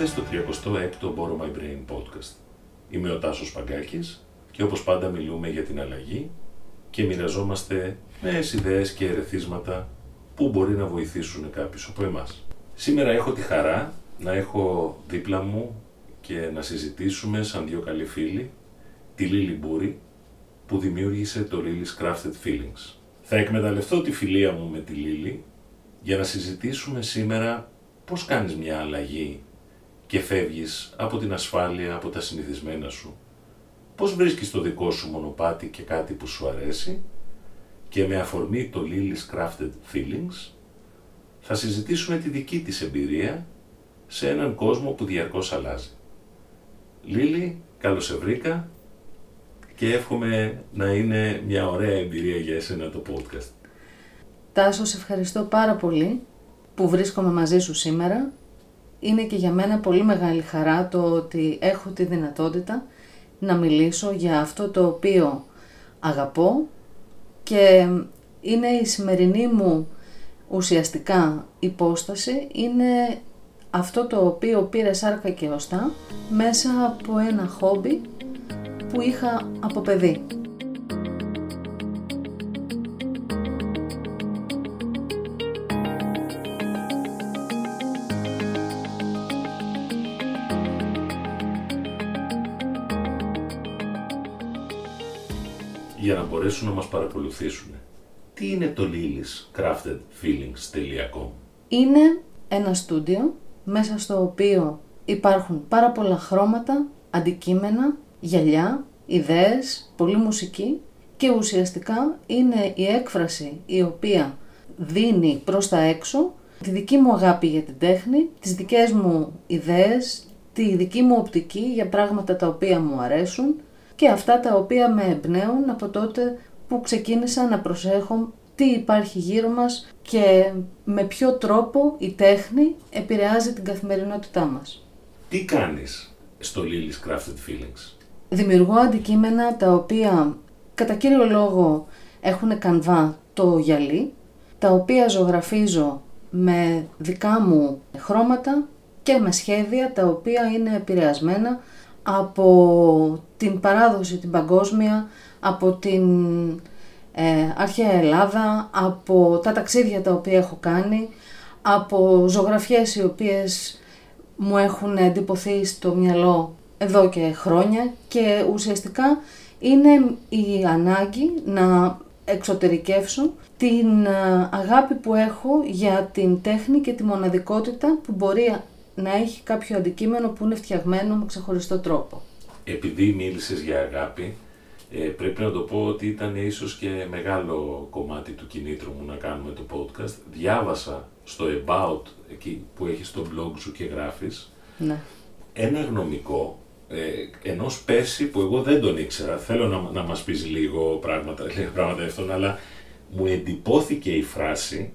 ήρθατε στο 36ο Borrow My Brain podcast. Είμαι ο Τάσος Παγκάκης και όπως πάντα μιλούμε για την αλλαγή και μοιραζόμαστε νέες ιδέες και ερεθίσματα που μπορεί να βοηθήσουν κάποιους από εμάς. Σήμερα έχω τη χαρά να έχω δίπλα μου και να συζητήσουμε σαν δύο καλοί φίλοι τη Λίλη Μπούρη που δημιούργησε το Lily's Crafted Feelings. Θα εκμεταλλευτώ τη φιλία μου με τη Λίλη για να συζητήσουμε σήμερα πώς κάνεις μια αλλαγή και φεύγεις από την ασφάλεια, από τα συνηθισμένα σου. Πώς βρίσκεις το δικό σου μονοπάτι και κάτι που σου αρέσει; Και με αφορμή το Lily's Crafted Feelings θα συζητήσουμε τη δική της εμπειρία σε έναν κόσμο που διαρκώς αλλάζει. Λίλη, καλώς σε βρήκα και εύχομαι να είναι μια ωραία εμπειρία για εσένα το podcast. Τάσο, σε ευχαριστώ πάρα πολύ που βρίσκομαι μαζί σου σήμερα. Είναι και για μένα πολύ μεγάλη χαρά το ότι έχω τη δυνατότητα να μιλήσω για αυτό το οποίο αγαπώ και είναι η σημερινή μου ουσιαστικά υπόσταση, είναι αυτό το οποίο πήρε σάρκα και οστά μέσα από ένα χόμπι που είχα από παιδί. Μπορέσουν να μας παρακολουθήσουν. Τι είναι το Lily's Crafted Feelings.com Είναι ένα στούντιο μέσα στο οποίο υπάρχουν πάρα πολλά χρώματα, αντικείμενα, γυαλιά, ιδέες, πολλή μουσική και ουσιαστικά είναι η έκφραση η οποία δίνει προς τα έξω τη δική μου αγάπη για την τέχνη, τις δικές μου ιδέες, τη δική μου οπτική για πράγματα τα οποία μου αρέσουν και αυτά τα οποία με εμπνέουν από τότε που ξεκίνησα να προσέχω τι υπάρχει γύρω μας και με ποιο τρόπο η τέχνη επηρεάζει την καθημερινότητά μας. Τι κάνεις στο Lily's Crafted Feelings? Δημιουργώ αντικείμενα τα οποία κατά κύριο λόγο έχουν κανβά το γυαλί, τα οποία ζωγραφίζω με δικά μου χρώματα και με σχέδια τα οποία είναι επηρεασμένα από την παράδοση την παγκόσμια, από την ε, αρχαία Ελλάδα, από τα ταξίδια τα οποία έχω κάνει, από ζωγραφιές οι οποίες μου έχουν εντυπωθεί στο μυαλό εδώ και χρόνια και ουσιαστικά είναι η ανάγκη να εξωτερικεύσω την ε, αγάπη που έχω για την τέχνη και τη μοναδικότητα που μπορεί να έχει κάποιο αντικείμενο που είναι φτιαγμένο με ξεχωριστό τρόπο. Επειδή μίλησες για αγάπη, ε, πρέπει να το πω ότι ήταν ίσως και μεγάλο κομμάτι του κινήτρου μου να κάνουμε το podcast. Διάβασα στο About, εκεί που έχεις το blog σου και γράφεις, Ναι. ένα γνωμικό ε, ενός Πέρση που εγώ δεν τον ήξερα. Θέλω να, να μας πεις λίγο πράγματα, λίγα πράγματα γι' αυτόν, αλλά μου εντυπώθηκε η φράση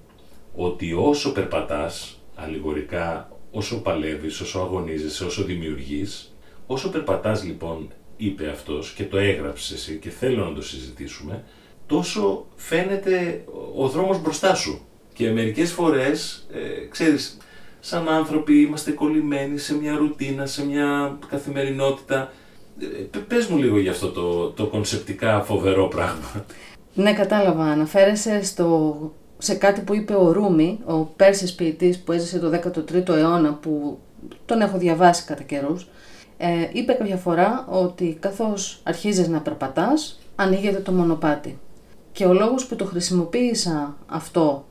ότι όσο περπατάς, αλληγορικά, όσο παλεύεις, όσο αγωνίζεσαι, όσο δημιουργείς, όσο περπατάς λοιπόν, είπε αυτός και το έγραψες εσύ και θέλω να το συζητήσουμε, τόσο φαίνεται ο δρόμος μπροστά σου. Και μερικές φορές, ε, ξέρεις, σαν άνθρωποι είμαστε κολλημένοι σε μια ρουτίνα, σε μια καθημερινότητα. Ε, πε- πες μου λίγο για αυτό το, το κονσεπτικά φοβερό πράγμα. Ναι, κατάλαβα. Αναφέρεσαι στο, σε κάτι που είπε ο Ρούμι, ο Πέρσης ποιητής που έζησε το 13ο αιώνα, που τον έχω διαβάσει κατά καιρούς. Ε, είπε κάποια φορά ότι καθώς αρχίζεις να περπατάς, ανοίγεται το μονοπάτι. Και ο λόγος που το χρησιμοποίησα αυτό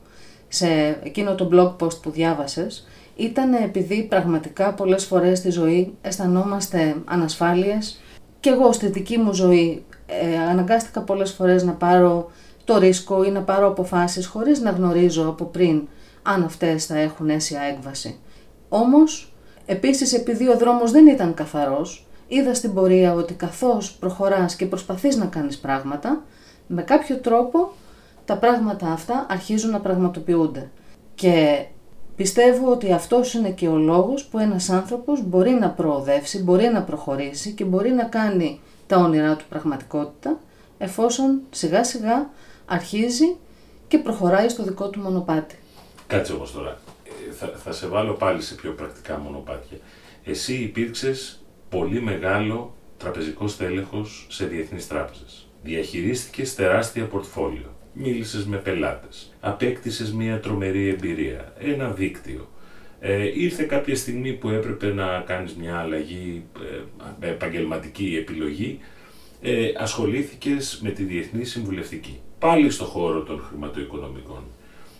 σε εκείνο το blog post που διάβασες, ήταν επειδή πραγματικά πολλές φορές στη ζωή αισθανόμαστε ανασφάλειες και εγώ στη δική μου ζωή ε, αναγκάστηκα πολλές φορές να πάρω το ρίσκο ή να πάρω αποφάσεις χωρίς να γνωρίζω από πριν αν αυτές θα έχουν αίσια έκβαση. Όμως, επίσης επειδή ο δρόμος δεν ήταν καθαρός, είδα στην πορεία ότι καθώς προχωράς και προσπαθείς να κάνεις πράγματα, με κάποιο τρόπο τα πράγματα αυτά αρχίζουν να πραγματοποιούνται. Και πιστεύω ότι αυτός είναι και ο λόγος που ένας άνθρωπος μπορεί να προοδεύσει, μπορεί να προχωρήσει και μπορεί να κάνει τα όνειρά του πραγματικότητα, εφόσον σιγά σιγά αρχίζει και προχωράει στο δικό του μονοπάτι. Κάτσε όμως τώρα. Ε, Θα, θα σε βάλω πάλι σε πιο πρακτικά μονοπάτια. Εσύ υπήρξες πολύ μεγάλο τραπεζικός στέλεχος σε διεθνείς τράπεζες. Διαχειρίστηκες τεράστια πορτφόλιο. Μίλησες με πελάτες. Απέκτησες μια τρομερή εμπειρία. Ένα δίκτυο. Ε, ήρθε κάποια στιγμή που έπρεπε να κάνεις μια αλλαγή, ε, επαγγελματική επιλογή. Ε, ασχολήθηκες με τη Διεθνή Συμβουλευτική. Πάλι στο χώρο των χρηματοοικονομικών.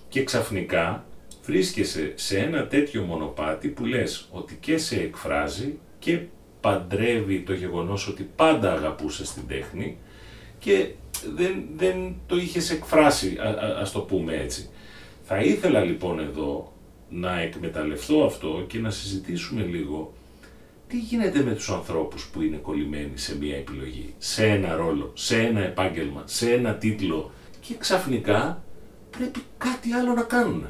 Και ξαφνικά βρίσκεσαι σε ένα τέτοιο μονοπάτι που λες ότι και σε εκφράζει και παντρεύει το γεγονός ότι πάντα αγαπούσες την τέχνη και δεν, δεν το είχες εκφράσει, α, α, ας το πούμε έτσι. Θα ήθελα λοιπόν εδώ να εκμεταλλευτώ αυτό και να συζητήσουμε λίγο τι γίνεται με τους ανθρώπους που είναι κολλημένοι σε μία επιλογή, σε ένα ρόλο, σε ένα επάγγελμα, σε ένα τίτλο και ξαφνικά πρέπει κάτι άλλο να κάνουν.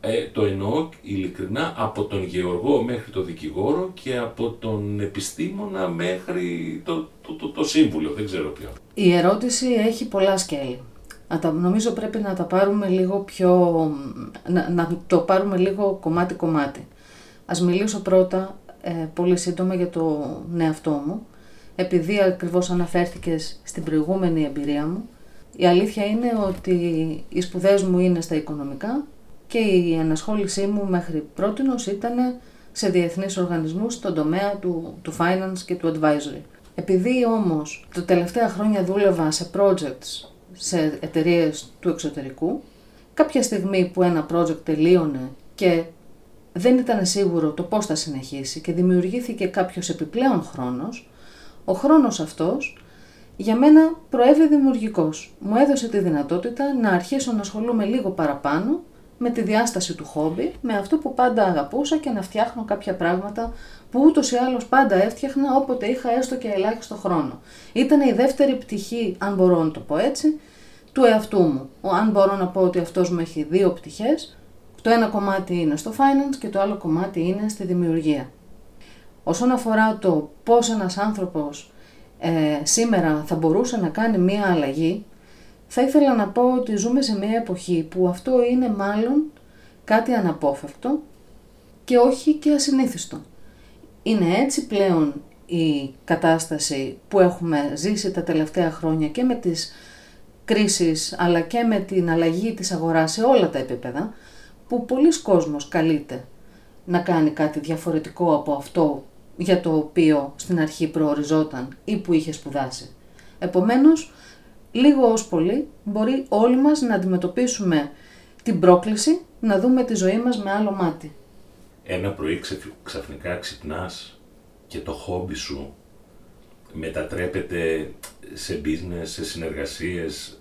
Ε, το εννοώ ειλικρινά από τον γεωργό μέχρι τον δικηγόρο και από τον επιστήμονα μέχρι το, το, το, το σύμβουλο, δεν ξέρω ποιο. Η ερώτηση έχει πολλά σκέλη. Νομίζω πρέπει να τα πάρουμε λίγο πιο... να, να το πάρουμε λίγο κομμάτι-κομμάτι. Ας μιλήσω πρώτα ε, πολύ σύντομα για το εαυτό μου. Επειδή ακριβώς αναφέρθηκες στην προηγούμενη εμπειρία μου, η αλήθεια είναι ότι οι σπουδές μου είναι στα οικονομικά και η ενασχόλησή μου μέχρι πρότινος ήταν σε διεθνείς οργανισμούς στον τομέα του, του finance και του advisory. Επειδή όμως τα τελευταία χρόνια δούλευα σε projects σε εταιρείες του εξωτερικού, κάποια στιγμή που ένα project τελείωνε και δεν ήταν σίγουρο το πώς θα συνεχίσει και δημιουργήθηκε κάποιος επιπλέον χρόνος, ο χρόνος αυτός για μένα προέβη δημιουργικός. Μου έδωσε τη δυνατότητα να αρχίσω να ασχολούμαι λίγο παραπάνω με τη διάσταση του χόμπι, με αυτό που πάντα αγαπούσα και να φτιάχνω κάποια πράγματα που ούτως ή άλλως πάντα έφτιαχνα όποτε είχα έστω και ελάχιστο χρόνο. Ήταν η δεύτερη πτυχή, αν μπορώ να το πω έτσι, του εαυτού μου. Ο, αν μπορώ να πω ότι αυτός μου έχει δύο πτυχές, το ένα κομμάτι είναι στο finance και το άλλο κομμάτι είναι στη δημιουργία. Όσον αφορά το πώς ένας άνθρωπος ε, σήμερα θα μπορούσε να κάνει μία αλλαγή, θα ήθελα να πω ότι ζούμε σε μια εποχή που αυτό είναι μάλλον κάτι αναπόφευκτο και όχι και ασυνήθιστο. Είναι έτσι πλέον η κατάσταση που έχουμε ζήσει τα τελευταία χρόνια και με τις κρίσεις αλλά και με την αλλαγή της αγοράς σε όλα τα επίπεδα που πολλοί κόσμος καλείται να κάνει κάτι διαφορετικό από αυτό για το οποίο στην αρχή προοριζόταν ή που είχε σπουδάσει. Επομένως, λίγο ως πολύ μπορεί όλοι μας να αντιμετωπίσουμε την πρόκληση να δούμε τη ζωή μας με άλλο μάτι. Ένα πρωί ξαφνικά ξυπνάς και το χόμπι σου μετατρέπεται σε business, σε συνεργασίες.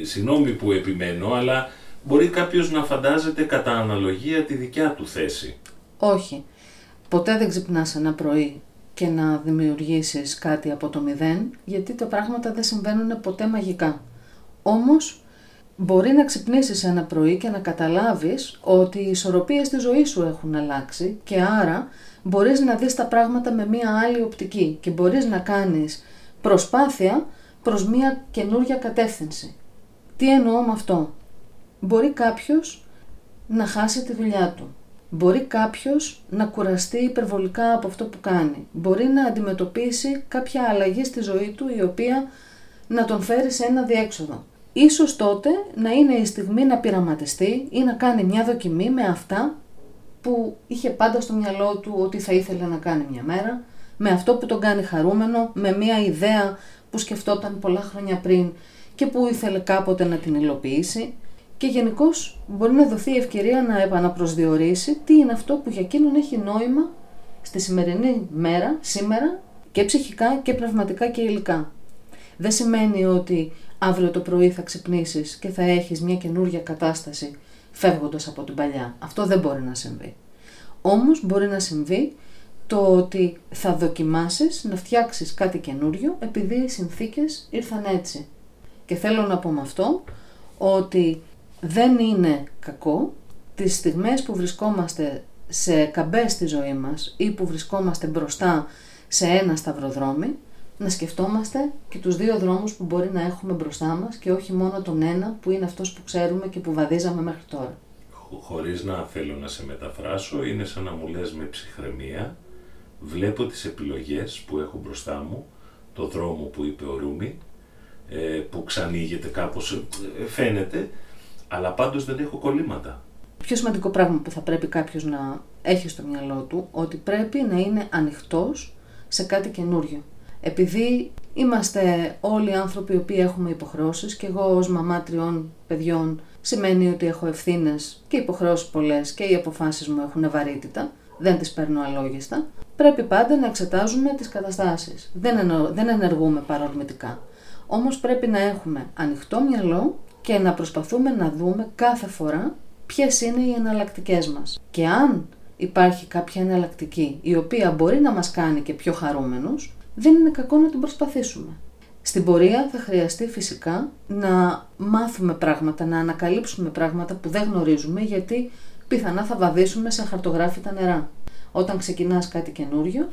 Ε, συγγνώμη που επιμένω, αλλά μπορεί κάποιος να φαντάζεται κατά αναλογία τη δικιά του θέση. Όχι. Ποτέ δεν ξυπνάς ένα πρωί και να δημιουργήσεις κάτι από το μηδέν, γιατί τα πράγματα δεν συμβαίνουν ποτέ μαγικά. Όμως, μπορεί να ξυπνήσεις ένα πρωί και να καταλάβεις ότι οι ισορροπίες στη ζωής σου έχουν αλλάξει και άρα μπορείς να δεις τα πράγματα με μία άλλη οπτική και μπορείς να κάνεις προσπάθεια προς μία καινούρια κατεύθυνση. Τι εννοώ με αυτό; Μπορεί κάποιος να χάσει τη δουλειά του Μπορεί κάποιος να κουραστεί υπερβολικά από αυτό που κάνει. Μπορεί να αντιμετωπίσει κάποια αλλαγή στη ζωή του η οποία να τον φέρει σε ένα διέξοδο. Ίσως τότε να είναι η στιγμή να πειραματιστεί ή να κάνει μια δοκιμή με αυτά που είχε πάντα στο μυαλό του ότι θα ήθελε να κάνει μια μέρα, με αυτό που τον κάνει χαρούμενο, με μια ιδέα που σκεφτόταν πολλά χρόνια πριν και που ήθελε κάποτε να την υλοποιήσει και γενικώς μπορεί να δοθεί ευκαιρία να επαναπροσδιορίσει τι είναι αυτό που για εκείνον έχει νόημα στη σημερινή μέρα, σήμερα και ψυχικά και πνευματικά και υλικά. Δεν σημαίνει ότι αύριο το πρωί θα ξυπνήσεις και θα έχεις μια καινούργια κατάσταση φεύγοντας από την παλιά. Αυτό δεν μπορεί να συμβεί. Όμως μπορεί να συμβεί το ότι θα δοκιμάσεις να φτιάξεις κάτι καινούριο επειδή οι συνθήκες ήρθαν έτσι. Και θέλω να πω με αυτό ότι δεν είναι κακό τις στιγμές που βρισκόμαστε σε καμπές στη ζωή μας ή που βρισκόμαστε μπροστά σε ένα σταυροδρόμι, να σκεφτόμαστε και τους δύο δρόμους που μπορεί να έχουμε μπροστά μας και όχι μόνο τον ένα που είναι αυτός που ξέρουμε και που βαδίζαμε μέχρι τώρα. Χωρίς να θέλω να σε μεταφράσω, είναι σαν να μου λες με ψυχραιμία βλέπω τις επιλογές που έχω μπροστά μου, το δρόμο που είπε ο Ρούμι, ε, που ξανοίγεται κάπως, ε, φαίνεται, αλλά πάντως δεν έχω κολλήματα. Πιο σημαντικό πράγμα που θα πρέπει κάποιος να έχει στο μυαλό του, ότι πρέπει να είναι ανοιχτός σε κάτι καινούριο. Επειδή είμαστε όλοι άνθρωποι οι οποίοι έχουμε υποχρεώσεις και εγώ ως μαμά τριών παιδιών σημαίνει ότι έχω ευθύνες και υποχρεώσεις πολλές και οι αποφάσεις μου έχουν βαρύτητα, δεν τις παίρνω αλόγιστα, πρέπει πάντα να εξετάζουμε τις καταστάσεις. Δεν, εννο, δεν ενεργούμε παρορμητικά. Όμως πρέπει να έχουμε ανοιχτό μυαλό και να προσπαθούμε να δούμε κάθε φορά ποιες είναι οι εναλλακτικές μας. Και αν υπάρχει κάποια εναλλακτική η οποία μπορεί να μας κάνει και πιο χαρούμενους, δεν είναι κακό να την προσπαθήσουμε. Στην πορεία θα χρειαστεί φυσικά να μάθουμε πράγματα, να ανακαλύψουμε πράγματα που δεν γνωρίζουμε γιατί πιθανά θα βαδίσουμε σε χαρτογράφητα νερά. Όταν ξεκινάς κάτι καινούριο,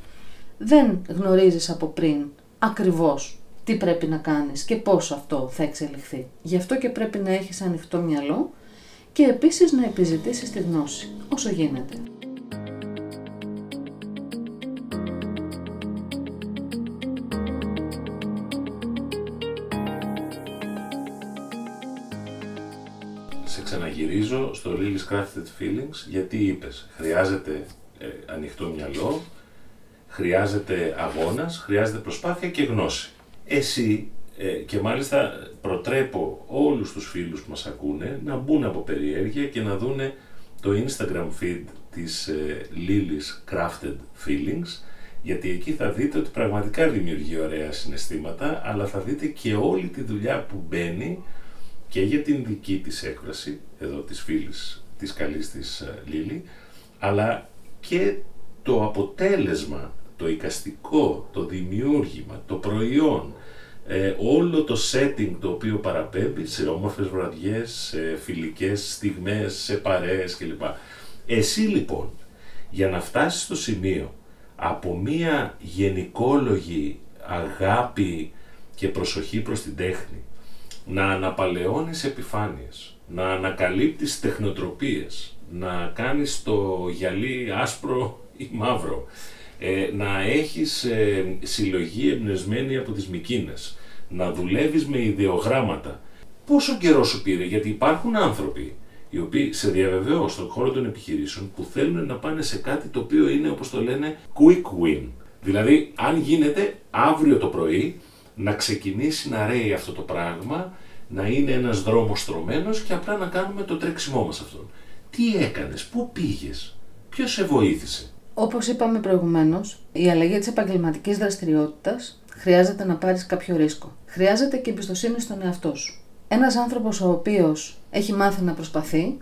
δεν γνωρίζεις από πριν ακριβώς τι πρέπει να κάνεις και πώς αυτό θα εξελιχθεί. Γι' αυτό και πρέπει να έχεις ανοιχτό μυαλό και επίσης να επιζητήσεις τη γνώση, όσο γίνεται. Σε ξαναγυρίζω στο Lily's Crafted Feelings γιατί είπες χρειάζεται ε, ανοιχτό μυαλό, χρειάζεται αγώνας, χρειάζεται προσπάθεια και γνώση. Εσύ ε, και μάλιστα προτρέπω όλους τους φίλους που μας ακούνε να μπουν από περιέργεια και να δούνε το Instagram feed της ε, Lily's Crafted Feelings γιατί εκεί θα δείτε ότι πραγματικά δημιουργεί ωραία συναισθήματα αλλά θα δείτε και όλη τη δουλειά που μπαίνει και για την δική της έκφραση εδώ της φίλης της καλής της Λίλη αλλά και το αποτέλεσμα, το οικαστικό, το δημιούργημα, το προϊόν, ε, όλο το setting το οποίο παραπέμπει σε όμορφες βραδιές, σε φιλικές στιγμές, σε παρέες κλπ. Εσύ λοιπόν, για να φτάσεις στο σημείο από μία γενικόλογη αγάπη και προσοχή προς την τέχνη, να αναπαλαιώνεις επιφάνειες, να ανακαλύπτεις τεχνοτροπίες, να κάνεις το γυαλί άσπρο ή μαύρο, ε, να έχεις ε, συλλογή εμπνευσμένη από τις Μικίνες, να δουλεύεις με ιδεογράμματα. Πόσο καιρό σου πήρε, γιατί υπάρχουν άνθρωποι οι οποίοι σε διαβεβαιώ στον χώρο των επιχειρήσεων που θέλουν να πάνε σε κάτι το οποίο είναι όπως το λένε quick win. Δηλαδή αν γίνεται αύριο το πρωί να ξεκινήσει να ρέει αυτό το πράγμα, να είναι ένας δρόμος στρωμένος και απλά να κάνουμε το τρέξιμό μας αυτόν. Τι έκανες, πού πήγες, ποιος σε βοήθησε; Όπως είπαμε προηγουμένως, η αλλαγή της επαγγελματικής δραστηριότητας χρειάζεται να πάρεις κάποιο ρίσκο. Χρειάζεται και εμπιστοσύνη στον εαυτό σου. Ένας άνθρωπος ο οποίος έχει μάθει να προσπαθεί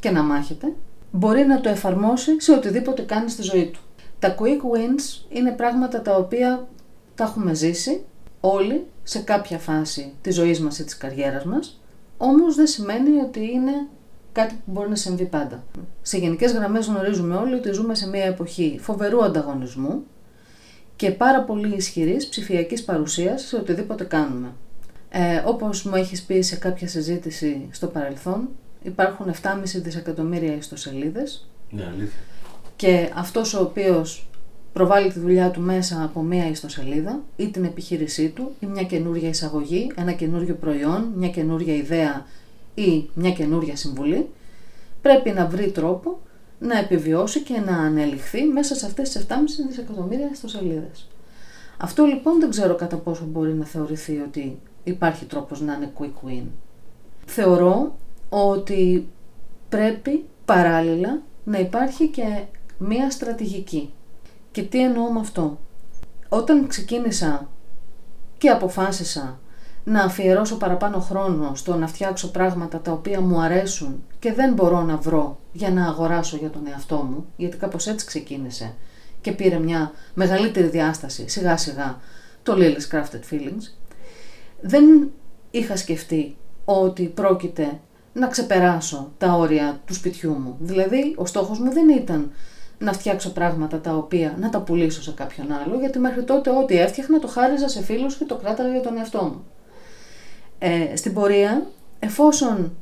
και να μάχεται, μπορεί να το εφαρμόσει σε οτιδήποτε κάνει στη ζωή του. Τα quick wins είναι πράγματα τα οποία τα έχουμε ζήσει όλοι σε κάποια φάση της ζωής μας ή της καριέρας μας, όμως δεν σημαίνει ότι είναι κάτι που μπορεί να συμβεί πάντα. Σε γενικές γραμμές γνωρίζουμε όλοι ότι ζούμε σε μια εποχή φοβερού ανταγωνισμού και πάρα πολύ ισχυρής ψηφιακής παρουσίας σε οτιδήποτε κάνουμε. Ε, όπως μου έχεις πει σε κάποια συζήτηση στο παρελθόν, υπάρχουν 7,5 δισεκατομμύρια ιστοσελίδες. Ναι, αλήθεια. Και αυτός ο οποίος προβάλλει τη δουλειά του μέσα από μία ιστοσελίδα ή την επιχείρησή του ή μια καινούργια εισαγωγή, ένα καινούργιο προϊόν, μια καινούργια ιδέα ή μια καινούργια συμβουλή, πρέπει να βρει τρόπο να επιβιώσει και να ανελιχθεί μέσα σε αυτές τις 7,5 δισεκατομμύρια ιστοσελίδες. Αυτό λοιπόν δεν ξέρω κατά πόσο μπορεί να θεωρηθεί ότι υπάρχει τρόπος να είναι quick win. Θεωρώ ότι πρέπει παράλληλα να υπάρχει και μία στρατηγική. Και τι εννοώ με αυτό; Όταν ξεκίνησα και αποφάσισα να αφιερώσω παραπάνω χρόνο στο να φτιάξω πράγματα τα οποία μου αρέσουν και δεν μπορώ να βρω για να αγοράσω για τον εαυτό μου, γιατί κάπως έτσι ξεκίνησε και πήρε μια μεγαλύτερη διάσταση σιγά σιγά το Lily's Crafted Feelings, δεν είχα σκεφτεί ότι πρόκειται να ξεπεράσω τα όρια του σπιτιού μου. Δηλαδή, ο στόχος μου δεν ήταν να φτιάξω πράγματα τα οποία να τα πουλήσω σε κάποιον άλλο, γιατί μέχρι τότε ό,τι έφτιαχνα το χάριζα σε φίλους και το κράταγα για τον εαυτό μου. Ε, στην πορεία, εφόσον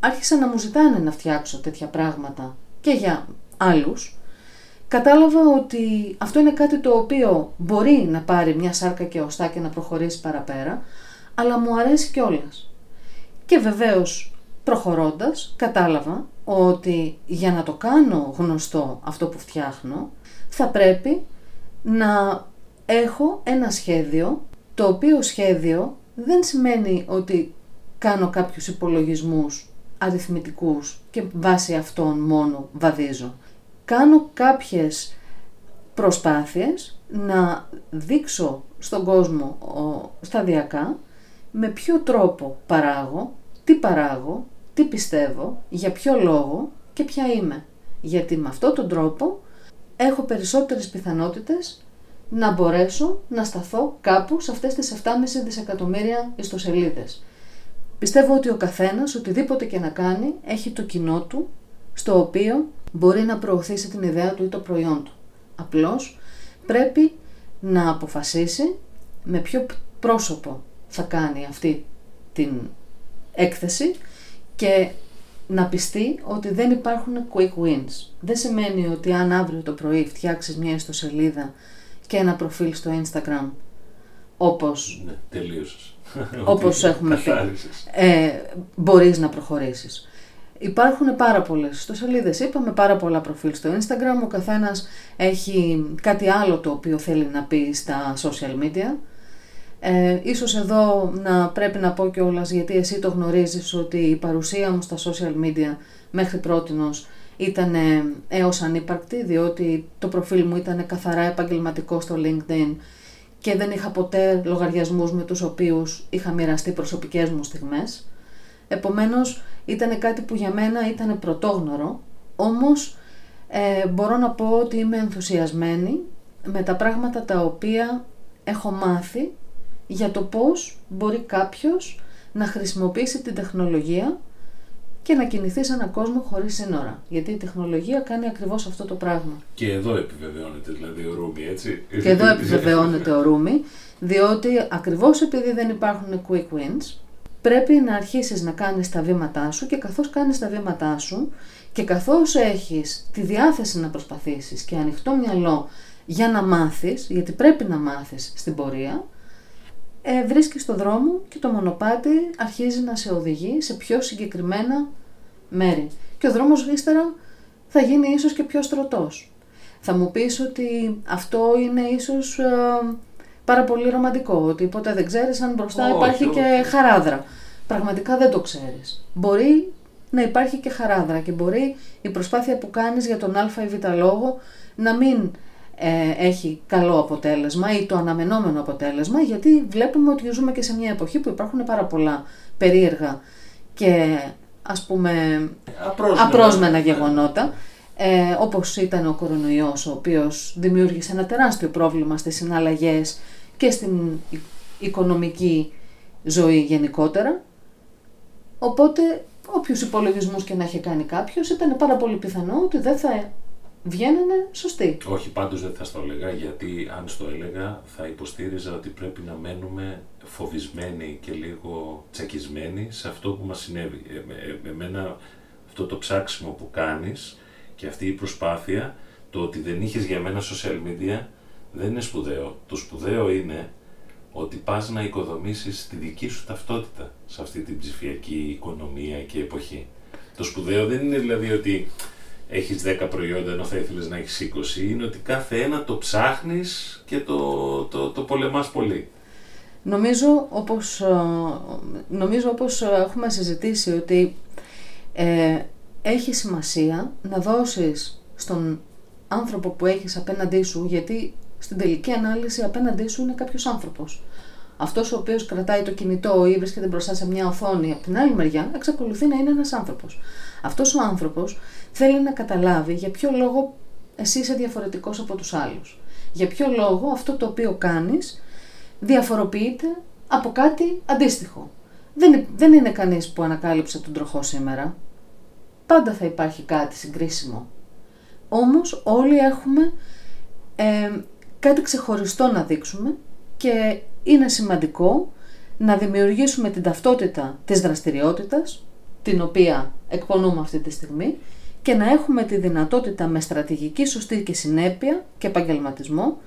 άρχισα να μου ζητάνε να φτιάξω τέτοια πράγματα και για άλλους, κατάλαβα ότι αυτό είναι κάτι το οποίο μπορεί να πάρει μια σάρκα και οστά και να προχωρήσει παραπέρα, αλλά μου αρέσει κιόλας. Και βεβαίως προχωρώντας κατάλαβα ότι για να το κάνω γνωστό αυτό που φτιάχνω θα πρέπει να έχω ένα σχέδιο το οποίο σχέδιο δεν σημαίνει ότι κάνω κάποιους υπολογισμούς αριθμητικούς και βάσει αυτών μόνο βαδίζω. Κάνω κάποιες προσπάθειες να δείξω στον κόσμο σταδιακά με ποιο τρόπο παράγω, τι παράγω, τι πιστεύω, για ποιο λόγο και ποια είμαι. Γιατί με αυτόν τον τρόπο έχω περισσότερες πιθανότητες να μπορέσω να σταθώ κάπου σε αυτές τις 7,5 δισεκατομμύρια ιστοσελίδες. Πιστεύω ότι ο καθένας, οτιδήποτε και να κάνει, έχει το κοινό του, στο οποίο μπορεί να προωθήσει την ιδέα του ή το προϊόν του. Απλώς πρέπει να αποφασίσει με ποιο πρόσωπο θα κάνει αυτή την έκθεση και να πιστεί ότι δεν υπάρχουν quick wins. Δεν σημαίνει ότι αν αύριο το πρωί φτιάξεις μια ιστοσελίδα και ένα προφίλ στο Instagram όπως, ναι, τελείωσες. όπως έχουμε πει, ε, μπορείς να προχωρήσεις. Υπάρχουν πάρα πολλές ιστοσελίδες, είπαμε πάρα πολλά προφίλ στο Instagram, ο καθένας έχει κάτι άλλο το οποίο θέλει να πει στα social media. Ε, ίσως εδώ να πρέπει να πω κιόλας γιατί εσύ το γνωρίζεις ότι η παρουσία μου στα social media μέχρι πρότινος ήταν έως ανύπαρκτη διότι το προφίλ μου ήταν καθαρά επαγγελματικό στο LinkedIn και δεν είχα ποτέ λογαριασμούς με τους οποίους είχα μοιραστεί προσωπικές μου στιγμές. Επομένως ήταν κάτι που για μένα ήταν πρωτόγνωρο, όμως ε, μπορώ να πω ότι είμαι ενθουσιασμένη με τα πράγματα τα οποία έχω μάθει για το πώς μπορεί κάποιος να χρησιμοποιήσει την τεχνολογία και να κινηθεί σε έναν κόσμο χωρίς σύνορα. Γιατί η τεχνολογία κάνει ακριβώς αυτό το πράγμα. Και εδώ επιβεβαιώνεται δηλαδή ο Ρούμι, έτσι. Και εδώ επιβεβαιώνεται ο Ρούμι, διότι ακριβώς επειδή δεν υπάρχουν quick wins, πρέπει να αρχίσεις να κάνεις τα βήματά σου και καθώς κάνεις τα βήματά σου και καθώς έχεις τη διάθεση να προσπαθήσεις και ανοιχτό μυαλό για να μάθεις, γιατί πρέπει να μάθεις στην πορεία, ε, βρίσκεις το δρόμο και το μονοπάτι αρχίζει να σε οδηγεί σε πιο συγκεκριμένα μέρη. Και ο δρόμος ύστερα θα γίνει ίσως και πιο στρωτός. Θα μου πεις ότι αυτό είναι ίσως ε, πάρα πολύ ρομαντικό, ότι ποτέ δεν ξέρεις αν μπροστά υπάρχει και χαράδρα. Πραγματικά δεν το ξέρεις. Μπορεί να υπάρχει και χαράδρα και μπορεί η προσπάθεια που κάνεις για τον α ή β λόγο να μην ε, έχει καλό αποτέλεσμα ή το αναμενόμενο αποτέλεσμα γιατί βλέπουμε ότι ζούμε και σε μια εποχή που υπάρχουν πάρα πολλά περίεργα και ας πούμε απρόσμενα, γεγονότα. Ε, όπως ήταν ο κορονοϊός ο οποίος δημιούργησε ένα τεράστιο πρόβλημα στις συναλλαγές και στην οικονομική ζωή γενικότερα. Οπότε όποιους υπολογισμούς και να έχει κάνει κάποιος ήταν πάρα πολύ πιθανό ότι δεν θα βγαίνανε σωστοί. Όχι, πάντως δεν θα στο έλεγα, γιατί αν στο έλεγα θα υποστήριζα ότι πρέπει να μένουμε φοβισμένοι και λίγο τσακισμένοι σε αυτό που μας συνέβη. Ε, ε, εμένα αυτό το ψάξιμο που κάνεις και αυτή η προσπάθεια, το ότι δεν είχες για μένα social media δεν είναι σπουδαίο. Το σπουδαίο είναι ότι πας να οικοδομήσεις τη δική σου ταυτότητα σε αυτή την ψηφιακή οικονομία και εποχή. Το σπουδαίο δεν είναι δηλαδή ότι έχεις 10 προϊόντα ενώ θα ήθελες να έχεις 20, είναι ότι κάθε ένα το ψάχνεις και το, το, το πολεμάς πολύ. Νομίζω όπως, ε, νομίζω όπως έχουμε συζητήσει ότι ε, έχει σημασία να δώσεις στον άνθρωπο που έχεις απέναντί σου, γιατί στην τελική ανάλυση απέναντί σου είναι κάποιος άνθρωπος. Αυτός ο οποίος κρατάει το κινητό ή βρίσκεται μπροστά σε μια οθόνη από την άλλη μεριά, εξακολουθεί να είναι ένας άνθρωπος. Αυτός ο άνθρωπος θέλει να καταλάβει για ποιο λόγο εσύ είσαι διαφορετικός από τους άλλους. Για ποιο λόγο αυτό το οποίο κάνεις διαφοροποιείται από κάτι αντίστοιχο. Δεν, δεν είναι κανείς που ανακάλυψε τον τροχό σήμερα. Πάντα θα υπάρχει κάτι συγκρίσιμο. Όμως όλοι έχουμε ε, κάτι ξεχωριστό να δείξουμε και είναι σημαντικό να δημιουργήσουμε την ταυτότητα της δραστηριότητας, την οποία εκπονούμε αυτή τη στιγμή, και να έχουμε τη δυνατότητα με στρατηγική σωστή και συνέπεια και επαγγελματισμό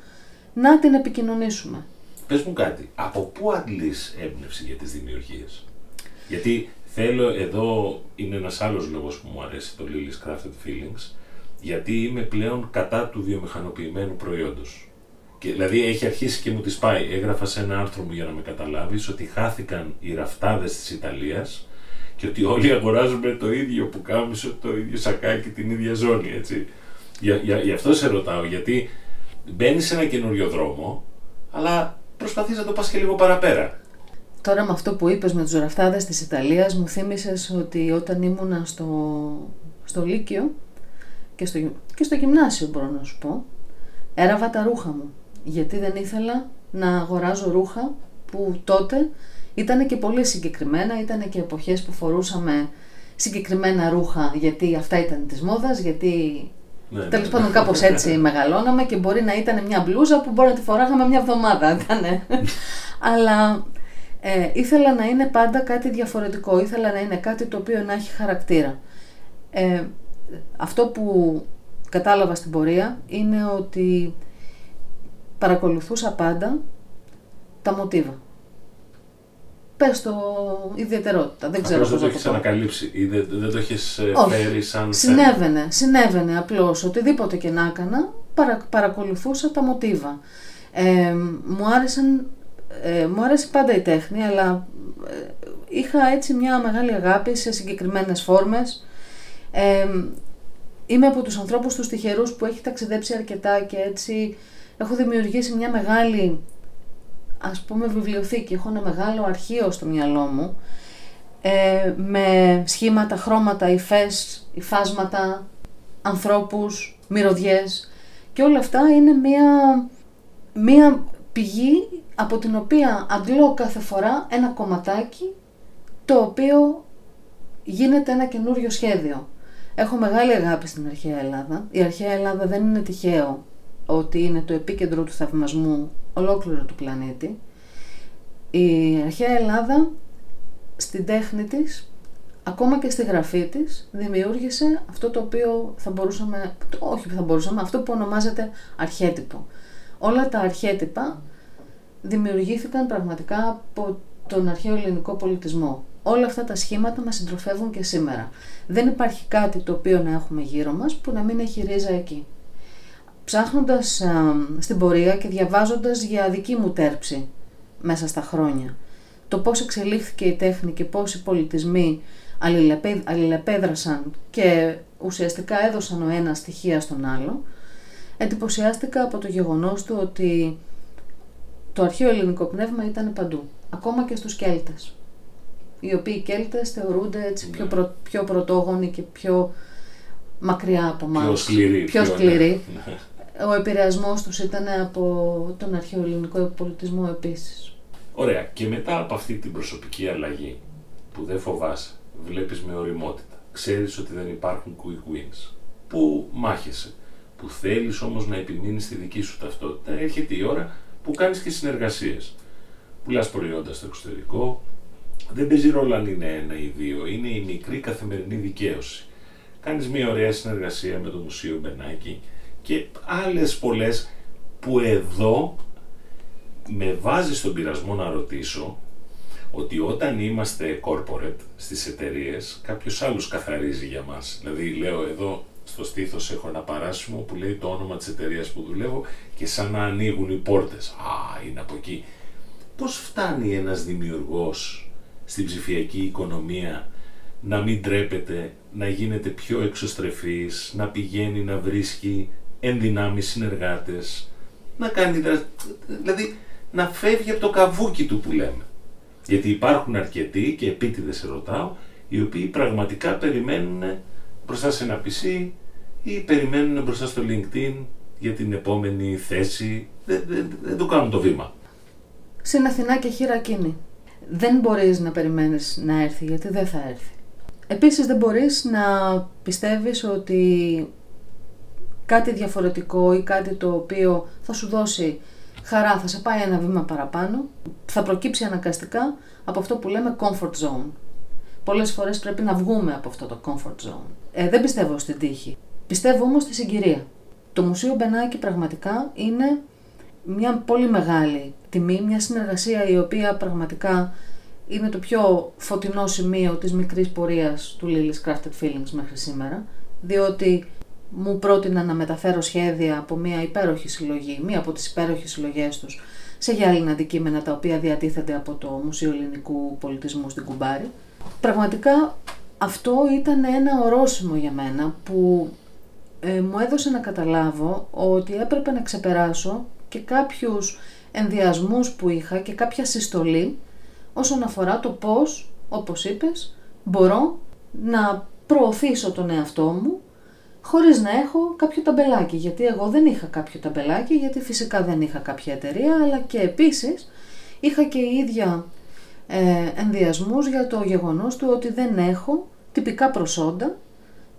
να την επικοινωνήσουμε. Πες μου κάτι, από πού αντλείς έμπνευση για τις δημιουργίες; Γιατί θέλω εδώ, είναι ένας άλλος λόγος που μου αρέσει το Lily's Crafted Feelings, γιατί είμαι πλέον κατά του βιομηχανοποιημένου προϊόντος. Και, δηλαδή έχει αρχίσει και μου τη πάει. Έγραφα σε ένα άρθρο μου για να με καταλάβεις ότι χάθηκαν οι ραφτάδες της Ιταλίας και ότι όλοι αγοράζουμε το ίδιο που κάμισο, το ίδιο σακάκι, την ίδια ζώνη, έτσι. Για, για, γι' αυτό σε ρωτάω, γιατί μπαίνεις σε ένα καινούριο δρόμο, αλλά προσπαθείς να το πας και λίγο παραπέρα. Τώρα με αυτό που είπες με τους ραφτάδες της Ιταλίας μου θύμισες ότι όταν ήμουνα στο, στο Λύκειο και στο, και στο γυμνάσιο μπορώ να σου πω, έραβα τα ρούχα μου γιατί δεν ήθελα να αγοράζω ρούχα που τότε ήταν και πολύ συγκεκριμένα, ήταν και εποχές που φορούσαμε συγκεκριμένα ρούχα γιατί αυτά ήταν της μόδας, γιατί ναι, Τέλος ναι. πάντων, κάπως έτσι μεγαλώναμε και μπορεί να ήταν μια μπλούζα που μπορεί να τη φοράγαμε μια εβδομάδα. Αλλά ε, ήθελα να είναι πάντα κάτι διαφορετικό. Ήθελα να είναι κάτι το οποίο να έχει χαρακτήρα. Ε, αυτό που κατάλαβα στην πορεία είναι ότι παρακολουθούσα πάντα τα μοτίβα. Πες το ιδιαιτερότητα, δεν ξέρω πώς δεν το έχεις ανακαλύψει ή δεν, δεν το έχεις ε, φέρει σαν συνέβαινε, συνέβαινε απλώς. Οτιδήποτε και να έκανα, παρα, παρακολουθούσα τα μοτίβα. Ε, μου, άρεσαν, ε, μου άρεσε πάντα η τέχνη, αλλά ε, είχα έτσι μια μεγάλη αγάπη σε συγκεκριμένες φόρμες. Ε, είμαι από τους ανθρώπους τους τυχερούς που έχει ταξιδέψει αρκετά και έτσι έχω δημιουργήσει μια μεγάλη ας πούμε βιβλιοθήκη, έχω ένα μεγάλο αρχείο στο μυαλό μου ε, με σχήματα, χρώματα, υφές, υφάσματα, ανθρώπους, μυρωδιές και όλα αυτά είναι μια, μια πηγή από την οποία αντλώ κάθε φορά ένα κομματάκι το οποίο γίνεται ένα καινούριο σχέδιο. Έχω μεγάλη αγάπη στην αρχαία Ελλάδα. Η αρχαία Ελλάδα δεν είναι τυχαίο ότι είναι το επίκεντρο του θαυμασμού ολόκληρου του πλανήτη. Η αρχαία Ελλάδα στην τέχνη της, ακόμα και στη γραφή της, δημιούργησε αυτό το οποίο θα μπορούσαμε, όχι θα μπορούσαμε, αυτό που ονομάζεται αρχέτυπο. Όλα τα αρχέτυπα δημιουργήθηκαν πραγματικά από τον αρχαίο ελληνικό πολιτισμό. Όλα αυτά τα σχήματα μας συντροφεύουν και σήμερα. Δεν υπάρχει κάτι το οποίο να έχουμε γύρω μας που να μην έχει ρίζα εκεί ψάχνοντας στην πορεία και διαβάζοντας για δική μου τέρψη μέσα στα χρόνια το πώς εξελίχθηκε η τέχνη και πώς οι πολιτισμοί αλληλεπέδρασαν και ουσιαστικά έδωσαν ο ένας στοιχεία στον άλλο, εντυπωσιάστηκα από το γεγονός του ότι το αρχαίο ελληνικό πνεύμα ήταν παντού, ακόμα και στους Κέλτες, οι οποίοι οι Κέλτες θεωρούνται έτσι πιο, προ, πιο πρωτόγονοι και πιο μακριά από εμάς. Πιο σκληροί. Πιο σκληροί. Ναι ο επηρεασμός τους ήταν από τον αρχαίο ελληνικό πολιτισμό επίσης. Ωραία. Και μετά από αυτή την προσωπική αλλαγή που δεν φοβάσαι, βλέπεις με οριμότητα, ξέρεις ότι δεν υπάρχουν quick wins, που μάχεσαι, που θέλεις όμως να επιμείνεις στη δική σου ταυτότητα, έρχεται η ώρα που κάνεις και συνεργασίες. Πουλάς προϊόντα στο εξωτερικό, δεν παίζει ρόλο αν είναι ένα ή δύο, είναι η μικρή καθημερινή δικαίωση. Κάνεις μια ωραία συνεργασία με το Μουσείο Μπενάκη, και άλλες πολλές που εδώ με βάζει στον πειρασμό να ρωτήσω ότι όταν είμαστε corporate στις εταιρείες, κάποιος άλλος καθαρίζει για μας. Δηλαδή λέω εδώ στο στήθος έχω ένα παράσημο που λέει το όνομα της εταιρείας που δουλεύω και σαν να ανοίγουν οι πόρτες. Α, είναι από εκεί. Πώς φτάνει ένας δημιουργός στην ψηφιακή οικονομία να μην τρέπεται, να γίνεται πιο εξωστρεφής, να πηγαίνει να βρίσκει ενδυνάμει συνεργάτες, να κάνει δηλαδή να φεύγει από το καβούκι του που λέμε. Γιατί υπάρχουν αρκετοί και επίτηδες σε ρωτάω, οι οποίοι πραγματικά περιμένουν μπροστά σε ένα PC ή περιμένουν μπροστά στο LinkedIn για την επόμενη θέση. Δεν, δεν, δεν το κάνουν το βήμα. Στην Αθηνά και χείρα εκείνη. Δεν μπορείς να περιμένεις να έρθει γιατί δεν θα έρθει. Επίσης δεν μπορείς να πιστεύεις ότι κάτι διαφορετικό ή κάτι το οποίο θα σου δώσει χαρά, θα σε πάει ένα βήμα παραπάνω, θα προκύψει αναγκαστικά από αυτό που λέμε comfort zone. πολλές φορές πρέπει να βγούμε από αυτό το comfort zone. Ε, δεν πιστεύω στην τύχη. Πιστεύω όμως στη συγκυρία. Το Μουσείο Μπενάκη πραγματικά είναι μια πολύ μεγάλη τιμή, μια συνεργασία η οποία πραγματικά είναι το πιο φωτεινό σημείο της μικρής πορείας του Lily's Crafted Feelings μέχρι σήμερα, διότι μου πρότεινα να μεταφέρω σχέδια από μια υπέροχη συλλογή, μία από τις υπέροχες συλλογές τους, σε γυάλινα αντικείμενα τα οποία διατίθενται από το Μουσείο Ελληνικού Πολιτισμού στην Κουμπάρη. Πραγματικά αυτό ήταν ένα ορόσημο για μένα που ε, μου έδωσε να καταλάβω ότι έπρεπε να ξεπεράσω και κάποιους ενδιασμούς που είχα και κάποια συστολή όσον αφορά το πώς, όπως είπες, μπορώ να προωθήσω τον εαυτό μου χωρίς να έχω κάποιο ταμπελάκι. Γιατί εγώ δεν είχα κάποιο ταμπελάκι, γιατί φυσικά δεν είχα κάποια εταιρεία, αλλά και επίσης είχα και η ίδια ε, ενδιασμούς για το γεγονός του ότι δεν έχω τυπικά προσόντα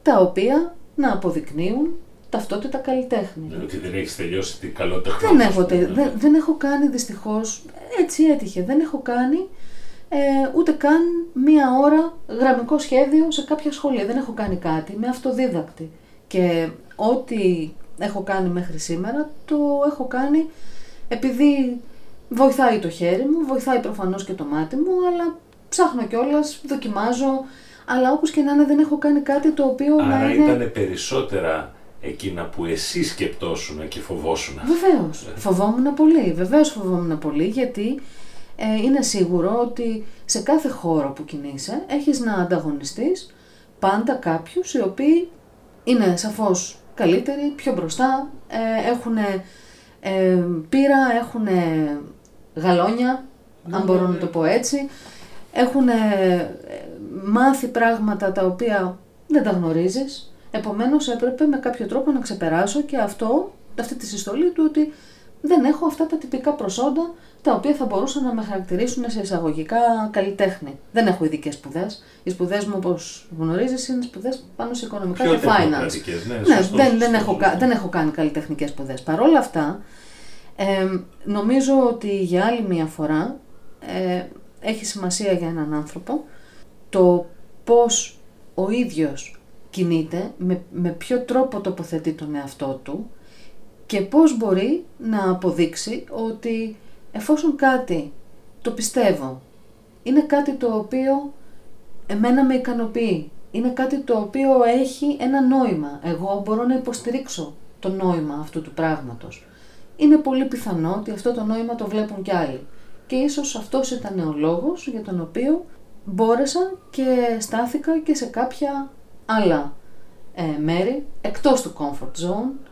τα οποία να αποδεικνύουν ταυτότητα καλλιτέχνη. Ναι, ότι δεν έχεις τελειώσει την καλό Δεν έχω, δεν, δεν έχω κάνει δυστυχώς, έτσι έτυχε, δεν έχω κάνει ε, ούτε καν μία ώρα γραμμικό σχέδιο σε κάποια σχολεία. Δεν έχω κάνει κάτι, με αυτοδίδακτη. Και ό,τι έχω κάνει μέχρι σήμερα το έχω κάνει επειδή βοηθάει το χέρι μου, βοηθάει προφανώς και το μάτι μου, αλλά ψάχνω κιόλας, δοκιμάζω, αλλά όπως και να είναι δεν έχω κάνει κάτι το οποίο Άρα να είναι... ήταν περισσότερα εκείνα που εσύ σκεπτόσουν και φοβόσουν. Βεβαίως. Φοβόμουν πολύ. Βεβαίως φοβόμουν πολύ γιατί ε, είναι σίγουρο ότι σε κάθε χώρο που κινείσαι έχεις να ανταγωνιστείς πάντα κάποιους οι οποίοι είναι σαφώς καλύτεροι, πιο μπροστά, ε, έχουν ε, πείρα, έχουν γαλόνια, αν μπορώ να το πω έτσι, έχουν μάθει πράγματα τα οποία δεν τα γνωρίζεις, επομένως έπρεπε με κάποιο τρόπο να ξεπεράσω και αυτό, αυτή τη συστολή του ότι δεν έχω αυτά τα τυπικά προσόντα τα οποία θα μπορούσαν να με χαρακτηρίσουν σε εισαγωγικά καλλιτέχνη. Δεν έχω ειδικές σπουδές. Οι σπουδές μου, όπως γνωρίζεις, είναι σπουδές πάνω σε οικονομικά Πιο και finance. Ναι, ναι σωστός, δεν, δεν, σωστός, έχω, ναι. δεν έχω κάνει καλλιτεχνικές σπουδές. Παρ' όλα αυτά, ε, νομίζω ότι για άλλη μία φορά ε, έχει σημασία για έναν άνθρωπο το πώς ο ίδιος κινείται, με, με ποιο τρόπο τοποθετεί τον εαυτό του και πώς μπορεί να αποδείξει ότι εφόσον κάτι το πιστεύω, είναι κάτι το οποίο εμένα με ικανοποιεί, είναι κάτι το οποίο έχει ένα νόημα, εγώ μπορώ να υποστηρίξω το νόημα αυτού του πράγματος. Είναι πολύ πιθανό ότι αυτό το νόημα το βλέπουν κι άλλοι. Και ίσως αυτός ήταν ο λόγος για τον οποίο μπόρεσα και στάθηκα και σε κάποια άλλα ε, μέρη, εκτός του comfort zone,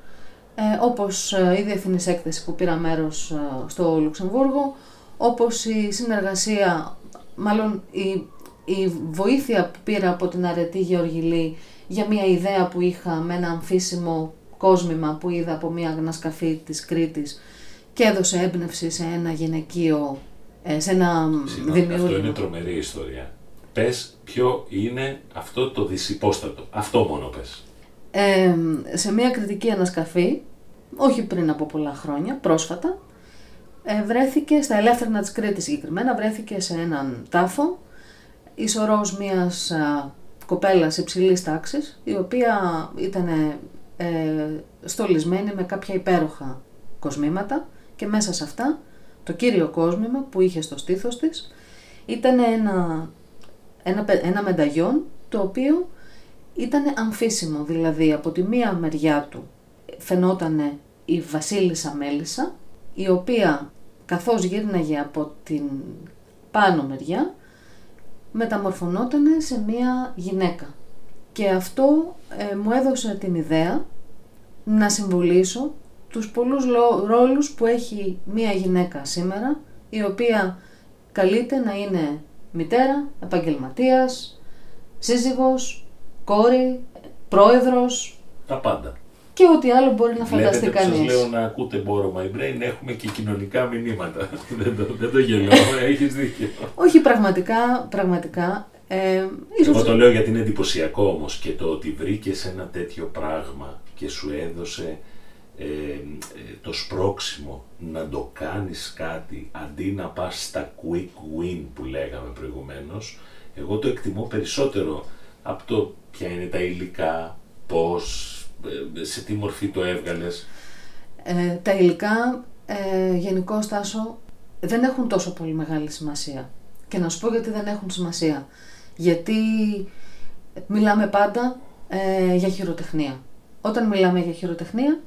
ε, όπως ε, η διεθνής έκθεση που πήρα μέρος ε, στο Λουξεμβούργο, όπως η συνεργασία, μάλλον η, η βοήθεια που πήρα από την αρετή Γεωργιλή για μια ιδέα που είχα με ένα αμφίσιμο κόσμημα που είδα από μια ανασκαφή της Κρήτης και έδωσε έμπνευση σε ένα γυναικείο, ε, σε ένα Συγγνώμη, δημιούργημα. Αυτό είναι τρομερή ιστορία. Πες ποιο είναι αυτό το δυσυπόστατο. Αυτό μόνο πες. Ε, σε μια κριτική ανασκαφή, όχι πριν από πολλά χρόνια, πρόσφατα, ε, βρέθηκε στα ελεύθερα της Κρήτης συγκεκριμένα, βρέθηκε σε έναν τάφο, ισορρός μιας α, κοπέλας υψηλής τάξης, η οποία ήταν ε, στολισμένη με κάποια υπέροχα κοσμήματα και μέσα σε αυτά το κύριο κόσμημα που είχε στο στήθος της ήταν ένα, ένα, πε- ένα μενταγιόν το οποίο ήταν αμφίσιμο, δηλαδή από τη μία μεριά του φαινόταν η βασίλισσα Μέλισσα, η οποία καθώς γύρναγε από την πάνω μεριά, μεταμορφωνόταν σε μία γυναίκα. Και αυτό ε, μου έδωσε την ιδέα να συμβολήσω τους πολλούς λο- ρόλους που έχει μία γυναίκα σήμερα, η οποία καλείται να είναι μητέρα, επαγγελματίας, σύζυγος, κόρη, πρόεδρος Τα πάντα. και ό,τι άλλο μπορεί να φανταστεί Βλέπετε που σας κανείς. λέω να ακούτε Borrow My Brain, έχουμε και κοινωνικά μηνύματα. δεν, το, δεν το γελώ, έχεις δίκιο. Όχι πραγματικά, πραγματικά. Ε, ίσως... Εγώ το λέω γιατί είναι εντυπωσιακό όμως και το ότι βρήκες ένα τέτοιο πράγμα και σου έδωσε ε, ε, το σπρώξιμο να το κάνεις κάτι αντί να πας στα quick win που λέγαμε προηγουμένως, εγώ το εκτιμώ περισσότερο από το ποια είναι τα υλικά, πώς, ε, σε τι μορφή το έβγαλες. Ε, τα υλικά ε, γενικώ Τάσο δεν έχουν τόσο πολύ μεγάλη σημασία. Και να σου πω γιατί δεν έχουν σημασία. Γιατί μιλάμε πάντα ε, για χειροτεχνία. Όταν μιλάμε για χειροτεχνία,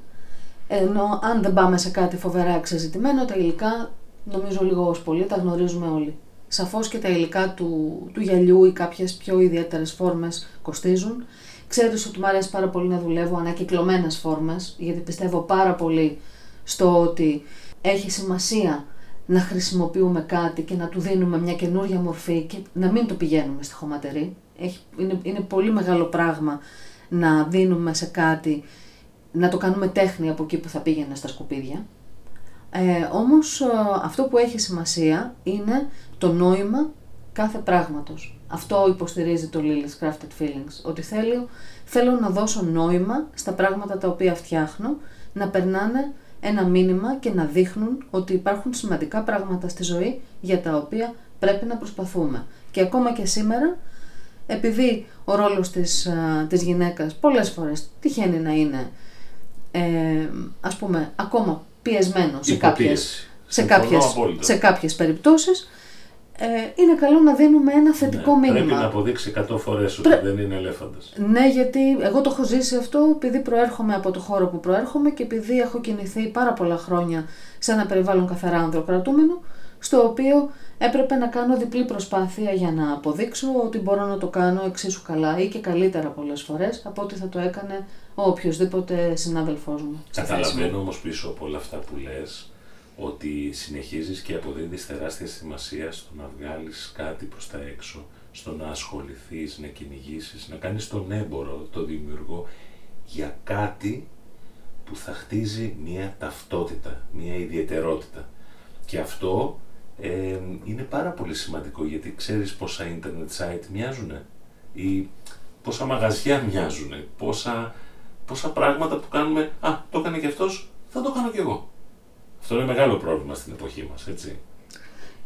ενώ αν δεν πάμε σε κάτι φοβερά εξεζητημένο, τα υλικά νομίζω λίγο ως πολύ τα γνωρίζουμε όλοι. Σαφώς και τα υλικά του, του γυαλιού ή κάποιες πιο ιδιαίτερες φόρμες κοστίζουν. Ξέρεις ότι μου αρέσει πάρα πολύ να δουλεύω ανακυκλωμένες φόρμες, γιατί πιστεύω πάρα πολύ στο ότι έχει σημασία να χρησιμοποιούμε κάτι και να του δίνουμε μια καινούρια μορφή και να μην το πηγαίνουμε στη χωματερή. Έχει, είναι, είναι πολύ μεγάλο πράγμα να δίνουμε σε κάτι, να το κάνουμε τέχνη από εκεί που θα πήγαινε στα σκουπίδια. Ε, όμως ε, αυτό που έχει σημασία είναι το νόημα κάθε πράγματος. Αυτό υποστηρίζει το Lily's Crafted Feelings, ότι θέλω, θέλω να δώσω νόημα στα πράγματα τα οποία φτιάχνω, να περνάνε ένα μήνυμα και να δείχνουν ότι υπάρχουν σημαντικά πράγματα στη ζωή για τα οποία πρέπει να προσπαθούμε. Και ακόμα και σήμερα, επειδή ο ρόλος της, α, της γυναίκας πολλές φορές τυχαίνει να είναι, ε, ας πούμε, ακόμα πιεσμένος σε κάποιες, σε, κάποιες, σε κάποιες περιπτώσεις, ε, είναι καλό να δίνουμε ένα θετικό ναι, μήνυμα. Πρέπει να αποδείξει 100 φορές ότι δεν είναι ελέφαντας. Ναι, γιατί εγώ το έχω ζήσει αυτό επειδή προέρχομαι από το χώρο που προέρχομαι και επειδή έχω κινηθεί πάρα πολλά χρόνια σε ένα περιβάλλον καθαρά ανδροκρατούμενο, στο οποίο έπρεπε να κάνω διπλή προσπάθεια για να αποδείξω ότι μπορώ να το κάνω εξίσου καλά ή και καλύτερα πολλές φορές από ότι θα το έκανε ο οποιοδήποτε συνάδελφός μου. Καταλαβαίνω όμως πίσω από όλα αυτά που λες ότι συνεχίζεις και αποδίδεις τεράστια σημασία στο να βγάλεις κάτι προς τα έξω, στο να ασχοληθείς, να κυνηγήσεις, να κάνεις τον έμπορο, το δημιουργό, για κάτι που θα χτίζει μία ταυτότητα, μία ιδιαιτερότητα. Και αυτό ε, είναι πάρα πολύ σημαντικό γιατί ξέρεις πόσα internet site μοιάζουν ή πόσα μαγαζιά μοιάζουν, πόσα, πόσα πράγματα που κάνουμε, α, το έκανε και αυτός, θα το κάνω κι εγώ. Αυτό είναι μεγάλο πρόβλημα στην εποχή μας, έτσι.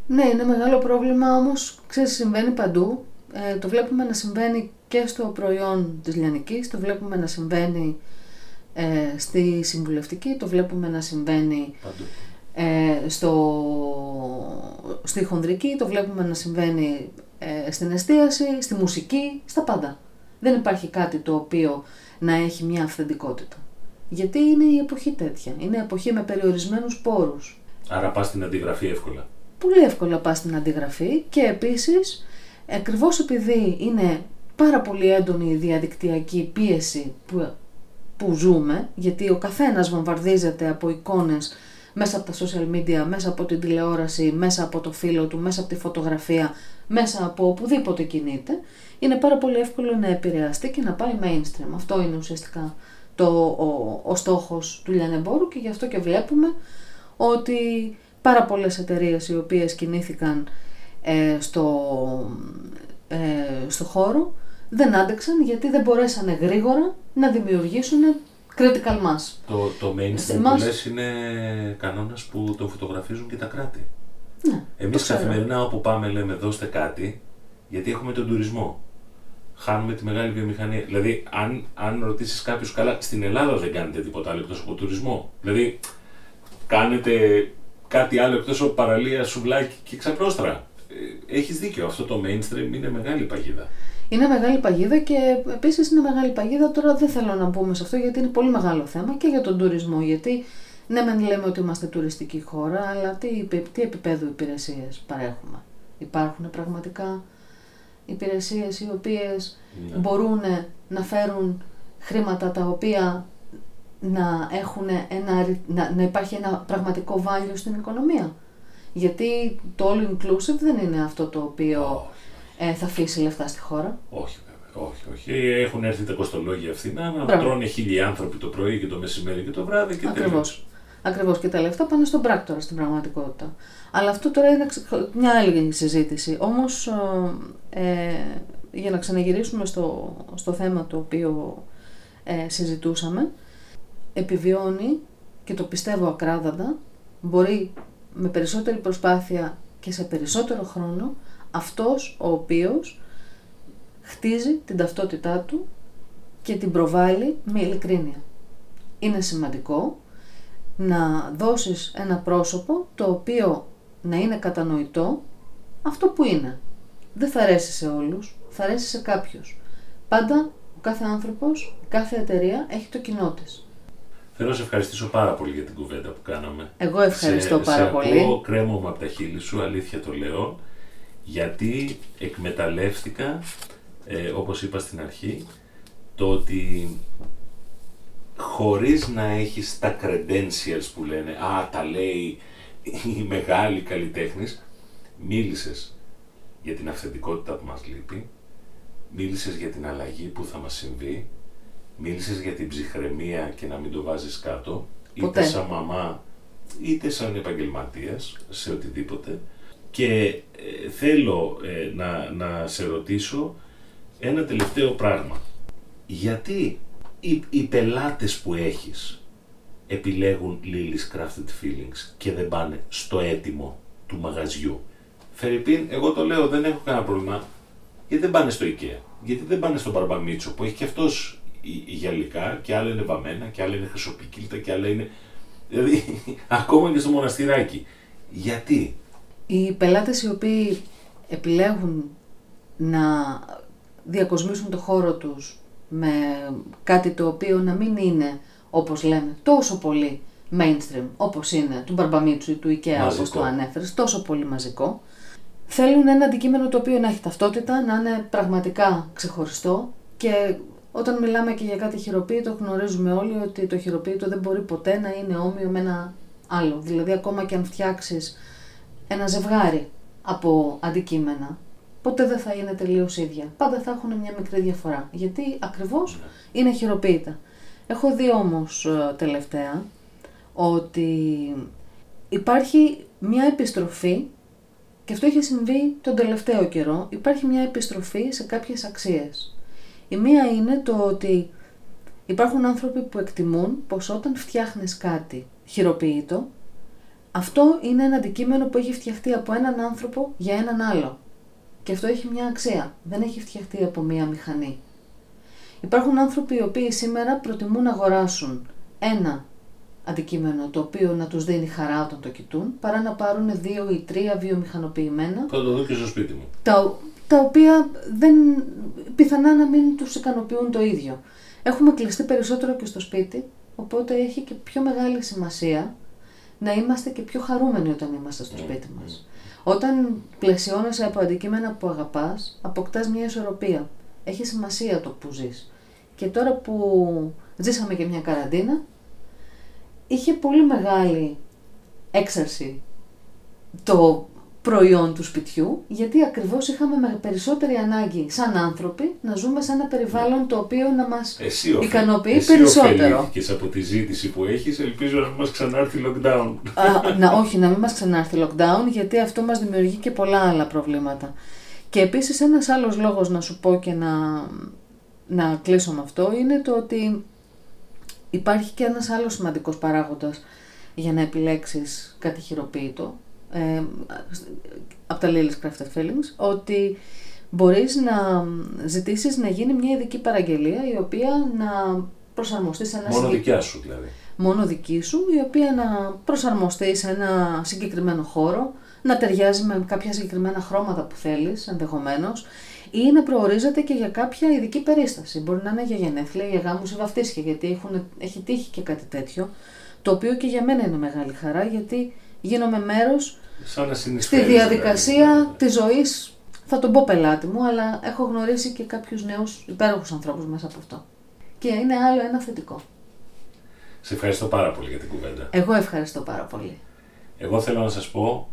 Ναι, είναι μεγάλο πρόβλημα, όμως ξέρεις συμβαίνει παντού. Ε, το βλέπουμε να συμβαίνει και στο προϊόν της λιανικής, το βλέπουμε να συμβαίνει ε, στη συμβουλευτική, το βλέπουμε να συμβαίνει ε, στο, στη χονδρική, το βλέπουμε να συμβαίνει ε, στην εστίαση, στη μουσική, στα πάντα. Δεν υπάρχει κάτι το οποίο να έχει μια αυθεντικότητα. Γιατί είναι η εποχή τέτοια. Είναι εποχή με περιορισμένους πόρους. Άρα πας στην αντιγραφή εύκολα. Πολύ εύκολα πας στην αντιγραφή και επίσης, ακριβώς επειδή είναι πάρα πολύ έντονη η διαδικτυακή πίεση που, που ζούμε, γιατί ο καθένας βομβαρδίζεται από εικόνες μέσα από τα social media, μέσα από την τηλεόραση, μέσα από το φίλο του, μέσα από τη φωτογραφία, μέσα από οπουδήποτε κινείται, είναι πάρα πολύ εύκολο να επηρεαστεί και να πάει mainstream. Αυτό είναι ουσιαστικά το, ο, ο στόχος του λιανεμπόρου και γι' αυτό και βλέπουμε ότι πάρα πολλές εταιρείες οι οποίες κινήθηκαν ε, στο, ε, στο χώρο δεν άντεξαν γιατί δεν μπορέσανε γρήγορα να δημιουργήσουν critical mass. Το, το mainstream που λες είναι κανόνας που το φωτογραφίζουν και τα κράτη. Ναι, Εμείς καθημερινά όπου πάμε λέμε δώστε κάτι γιατί έχουμε τον τουρισμό χάνουμε τη μεγάλη βιομηχανία. Δηλαδή, αν, αν ρωτήσεις κάποιους καλά, στην Ελλάδα δεν κάνετε τίποτα άλλο εκτός από τουρισμό. Δηλαδή, κάνετε κάτι άλλο εκτός από παραλία, σουβλάκι και ξαπρόστρα. Ε, Έχεις δίκιο. Αυτό το mainstream είναι μεγάλη παγίδα. Είναι μεγάλη παγίδα και επίσης είναι μεγάλη παγίδα. Τώρα δεν θέλω να μπούμε σε αυτό γιατί είναι πολύ μεγάλο θέμα και για τον τουρισμό. Γιατί ναι, μεν λέμε ότι είμαστε τουριστική χώρα, αλλά τι, τι επίπεδο υπηρεσίες παρέχουμε. Υπάρχουν πραγματικά υπηρεσίες οι οποίες ναι. μπορούν να φέρουν χρήματα τα οποία να, έχουν ένα, να, να υπάρχει ένα πραγματικό value στην οικονομία. Γιατί το all inclusive δεν είναι αυτό το οποίο ε, θα αφήσει λεφτά στη χώρα. Όχι, βέβαια. Όχι, όχι. Έχουν έρθει τα κοστολόγια φθηνά να Μπράβο. τρώνε χίλιοι άνθρωποι το πρωί και το μεσημέρι και το βράδυ και Ακριβώς. Ακριβώς και τα λεφτά πάνε στον πράκτορα στην πραγματικότητα. Αλλά αυτό τώρα είναι μια άλλη συζήτηση. Όμως, ε, για να ξαναγυρίσουμε στο, στο θέμα το οποίο ε, συζητούσαμε, επιβιώνει και το πιστεύω ακράδαντα, μπορεί με περισσότερη προσπάθεια και σε περισσότερο χρόνο αυτός ο οποίος χτίζει την ταυτότητά του και την προβάλλει με ειλικρίνεια. Είναι σημαντικό να δώσεις ένα πρόσωπο το οποίο να είναι κατανοητό αυτό που είναι. Δεν θα αρέσει σε όλους, θα αρέσει σε κάποιους. Πάντα ο κάθε άνθρωπος, κάθε εταιρεία έχει το κοινό της. Θέλω να σε ευχαριστήσω πάρα πολύ για την κουβέντα που κάναμε. Εγώ ευχαριστώ σε, πάρα σε πολύ. Ακούω κρέμωμα από τα χείλη σου, αλήθεια το λέω, γιατί εκμεταλλεύτηκα, ε, όπως είπα στην αρχή, το ότι χωρίς να έχεις τα credentials που λένε «Α, τα λέει η μεγάλη καλλιτέχνης», μίλησες για την αυθεντικότητα που μας λείπει, μίλησες για την αλλαγή που θα μας συμβεί, μίλησες για την ψυχραιμία και να μην το βάζεις κάτω, Ποτέ. είτε σαν μαμά, είτε σαν επαγγελματίας, σε οτιδήποτε. Και ε, θέλω ε, να, να σε ρωτήσω ένα τελευταίο πράγμα. Γιατί οι, οι πελάτες που έχεις επιλέγουν Lily's Crafted Feelings και δεν πάνε στο έτοιμο του μαγαζιού. Φερρυπίν, εγώ το λέω, δεν έχω κανένα πρόβλημα. Γιατί δεν πάνε στο IKEA; Γιατί δεν πάνε στον Μπαρμπαμίτσο που έχει και αυτός η- η γυαλικά και άλλα είναι βαμμένα και άλλα είναι χρυσοπικίλτα και άλλα είναι... Δηλαδή, ακόμα και στο μοναστηράκι. Γιατί; Οι πελάτες οι οποίοι επιλέγουν να διακοσμήσουν το χώρο τους με κάτι το οποίο να μην είναι, όπως λέμε, τόσο πολύ mainstream, όπως είναι του Μπαρμπαμίτσου ή του IKEA, όπως Μαζικό. το ανέφερες, τόσο πολύ μαζικό, θέλουν ένα αντικείμενο το οποίο να έχει ταυτότητα, να είναι πραγματικά ξεχωριστό και όταν μιλάμε και για κάτι χειροποίητο γνωρίζουμε όλοι ότι το χειροποίητο δεν μπορεί ποτέ να είναι όμοιο με ένα άλλο. Δηλαδή ακόμα και αν φτιάξεις ένα ζευγάρι από αντικείμενα, ποτέ δεν θα είναι τελείως ίδια. Πάντα θα έχουν μια μικρή διαφορά, γιατί ακριβώς είναι χειροποίητα. Έχω δει όμως ε, τελευταία ότι υπάρχει μια επιστροφή και αυτό έχει συμβεί τον τελευταίο καιρό. Υπάρχει μια επιστροφή σε κάποιες αξίες. Η μία είναι το ότι υπάρχουν άνθρωποι που εκτιμούν πως όταν φτιάχνεις κάτι χειροποίητο, αυτό είναι ένα αντικείμενο που έχει φτιαχτεί από έναν άνθρωπο για έναν άλλο. Και αυτό έχει μια αξία. Δεν έχει φτιαχτεί από μία μηχανή. Υπάρχουν άνθρωποι οι οποίοι σήμερα προτιμούν να αγοράσουν ένα αντικείμενο το οποίο να τους δίνει χαρά όταν το κοιτούν, παρά να πάρουν δύο ή τρία βιομηχανοποιημένα, Θα το δω και στο σπίτι μου. τα, τα οποία δεν, πιθανά να μην τους ικανοποιούν το ίδιο. Έχουμε κλειστεί περισσότερο και στο σπίτι, οπότε έχει και πιο μεγάλη σημασία να είμαστε και πιο χαρούμενοι όταν είμαστε στο σπίτι μας. Όταν πλαισιώνεσαι από αντικείμενα που αγαπάς, αποκτάς μια ισορροπία. Έχει σημασία το που ζεις. Και τώρα που ζήσαμε και μια καραντίνα, είχε πολύ μεγάλη έξαρση το προϊόν του σπιτιού, γιατί ακριβώς είχαμε με περισσότερη ανάγκη σαν άνθρωποι να ζούμε σε ένα περιβάλλον το οποίο να μας Εσύ, οφε- ικανοποιεί εσύ περισσότερο. ωφελήθηκες από τη ζήτηση που έχεις, ελπίζω να μην μας ξανάρθει lockdown. Α, να, όχι, να μην μας ξανάρθει lockdown, γιατί αυτό μας δημιουργεί και πολλά άλλα προβλήματα. Και επίσης ένας άλλος λόγος να σου πω και να, να κλείσω με αυτό είναι το ότι υπάρχει και ένας άλλος σημαντικός παράγοντας για να επιλέξεις κάτι χειροποίητο ε, από τα Lily's Crafted Feelings, ότι μπορείς να ζητήσεις να γίνει μια ειδική παραγγελία η οποία να προσαρμοστεί σε ένα Μόνο συγκεκ- δικιά σου δηλαδή. μόνο δική σου, η οποία να προσαρμοστεί σε ένα συγκεκριμένο χώρο, να ταιριάζει με κάποια συγκεκριμένα χρώματα που θέλεις ενδεχομένως ή να προορίζεται και για κάποια ειδική περίσταση. Μπορεί να είναι για γενέθλια, για γάμους ή βαφτίσια, γιατί έχουν, έχει τύχει και κάτι τέτοιο, το οποίο και για μένα είναι μεγάλη χαρά, γιατί γίνομαι μέρος Σαν να στη συνεισφέρεις, διαδικασία δηλαδή. της ζωής, θα τον πω πελάτη μου, αλλά έχω γνωρίσει και κάποιους νέους υπέροχους ανθρώπους μέσα από αυτό. Και είναι άλλο ένα θετικό. Σε ευχαριστώ πάρα πολύ για την κουβέντα. Εγώ ευχαριστώ πάρα πολύ. Εγώ θέλω να σας πω,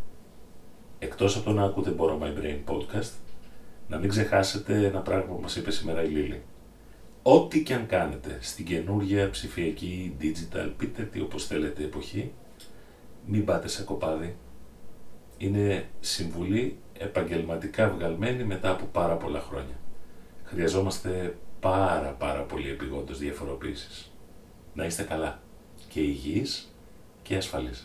εκτός από το να ακούτε Borrow My Brain podcast, να μην ξεχάσετε ένα πράγμα που μας είπε σήμερα η Λίλη. Ό,τι και αν κάνετε στην καινούργια ψηφιακή digital, πείτε τι όπως θέλετε εποχή, μην πάτε σε κοπάδι. Είναι συμβουλή επαγγελματικά βγαλμένη μετά από πάρα πολλά χρόνια. Χρειαζόμαστε πάρα πάρα πολύ επιγόντως διαφοροποίησεις. Να είστε καλά και υγιείς και ασφαλής.